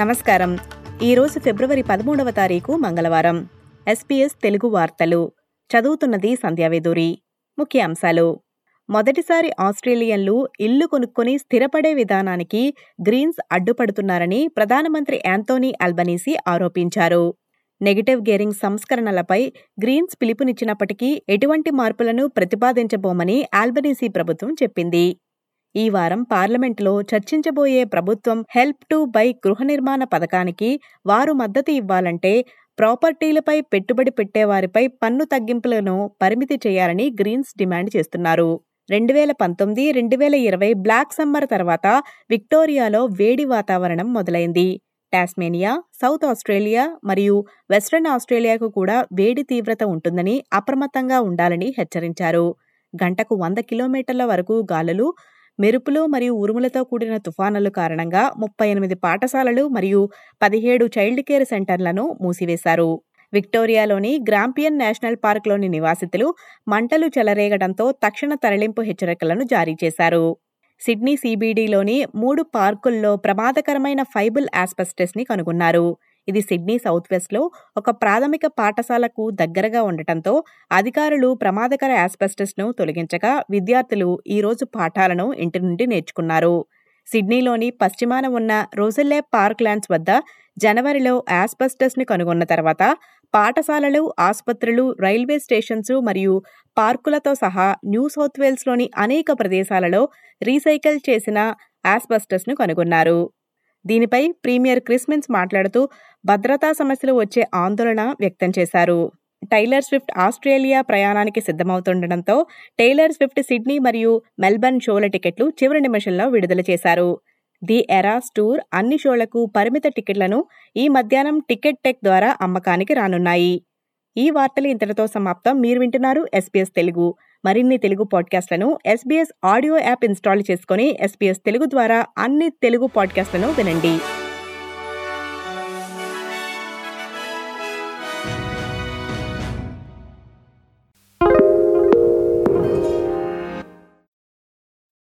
నమస్కారం. ఈరోజు ఫిబ్రవరి పదమూడవ తారీఖు మంగళవారం. ఎస్పీఎస్ తెలుగు వార్తలు. చదువుతున్నది సంధ్యావేదూరి ముఖ్య అంశాలు మొదటిసారి ఆస్ట్రేలియన్లు ఇల్లు కొనుక్కొని స్థిరపడే విధానానికి గ్రీన్స్ అడ్డుపడుతున్నారని ప్రధానమంత్రి యాంతోనీ అల్బనీసీ ఆరోపించారు. నెగటివ్ గేరింగ్ సంస్కరణలపై గ్రీన్స్ పిలుపునిచ్చినప్పటికీ ఎటువంటి మార్పులను ప్రతిపాదించబోమని ఆల్బనీసీ ప్రభుత్వం చెప్పింది. ఈ వారం పార్లమెంట్లో చర్చించబోయే ప్రభుత్వం హెల్ప్ టు బై గృహ నిర్మాణ పథకానికి వారు మద్దతు ఇవ్వాలంటే ప్రాపర్టీలపై పెట్టుబడి పెట్టేవారిపై పన్ను తగ్గింపులను పరిమితి చేయాలని గ్రీన్స్ డిమాండ్ చేస్తున్నారు. రెండు వేల పంతొమ్మిది రెండు వేల ఇరవై బ్లాక్ సమ్మర్ తర్వాత విక్టోరియాలో వేడి వాతావరణం మొదలైంది. టాస్మేనియా సౌత్ ఆస్ట్రేలియా మరియు వెస్ట్రన్ ఆస్ట్రేలియాకు కూడా వేడి తీవ్రత ఉంటుందని అప్రమత్తంగా ఉండాలని హెచ్చరించారు. గంటకు వంద కిలోమీటర్ల వరకు గాలులు మెరుపులు మరియు ఉరుములతో కూడిన తుఫానుల కారణంగా ముప్పై ఎనిమిది పాఠశాలలు మరియు పదిహేడు చైల్డ్ కేర్ సెంటర్లను మూసివేశారు. విక్టోరియాలోని గ్రాంపియన్ నేషనల్ పార్క్లోని నివాసితులు మంటలు చెలరేగడంతో తక్షణ తరలింపు హెచ్చరికలను జారీ చేశారు. సిడ్నీ సీబీడీలోని మూడు పార్కుల్లో ప్రమాదకరమైన ఫైబుల్ ఆస్పెస్టస్ని కనుగొన్నారు. ఇది సిడ్నీ సౌత్ వెస్ట్లో ఒక ప్రాథమిక పాఠశాలకు దగ్గరగా ఉండటంతో అధికారులు ప్రమాదకర ఆస్పెస్టస్ను తొలగించగా విద్యార్థులు ఈరోజు పాఠాలను ఇంటి నుండి నేర్చుకున్నారు. సిడ్నీలోని పశ్చిమాన ఉన్న రోజెల్లే పార్క్ ల్యాండ్స్ వద్ద జనవరిలో ఆస్పెస్టస్ని కనుగొన్న తర్వాత పాఠశాలలు ఆసుపత్రులు రైల్వే స్టేషన్స్ మరియు పార్కులతో సహా న్యూ సౌత్ వేల్స్లోని అనేక ప్రదేశాలలో రీసైకిల్ చేసిన ఆస్బెస్టస్ను కనుగొన్నారు. దీనిపై ప్రీమియర్ క్రిస్మిన్స్ మాట్లాడుతూ భద్రతా సమస్యలు వచ్చే ఆందోళన వ్యక్తం చేశారు. టైలర్ స్విఫ్ట్ ఆస్ట్రేలియా ప్రయాణానికి సిద్ధమవుతుండటంతో టైలర్ స్విఫ్ట్ సిడ్నీ మరియు మెల్బర్న్ షోల టికెట్లు చివరి నిమిషంలో విడుదల చేశారు. ది ఎరాస్ టూర్ అన్ని షోలకు పరిమిత టికెట్లను ఈ మధ్యాహ్నం టికెట్ టెక్ ద్వారా అమ్మకానికి రానున్నాయి. ఈ వార్తలు ఇంతటితో సమాప్తం. మీరు వింటున్నారు ఎస్పీఎస్ తెలుగు. మరిన్ని తెలుగు పాడ్కాస్ట్లను ఎస్బీఎస్ ఆడియో యాప్ ఇన్స్టాల్ చేసుకుని ఎస్బీఎస్ తెలుగు ద్వారా అన్ని తెలుగు పాడ్కాస్ట్లను వినండి.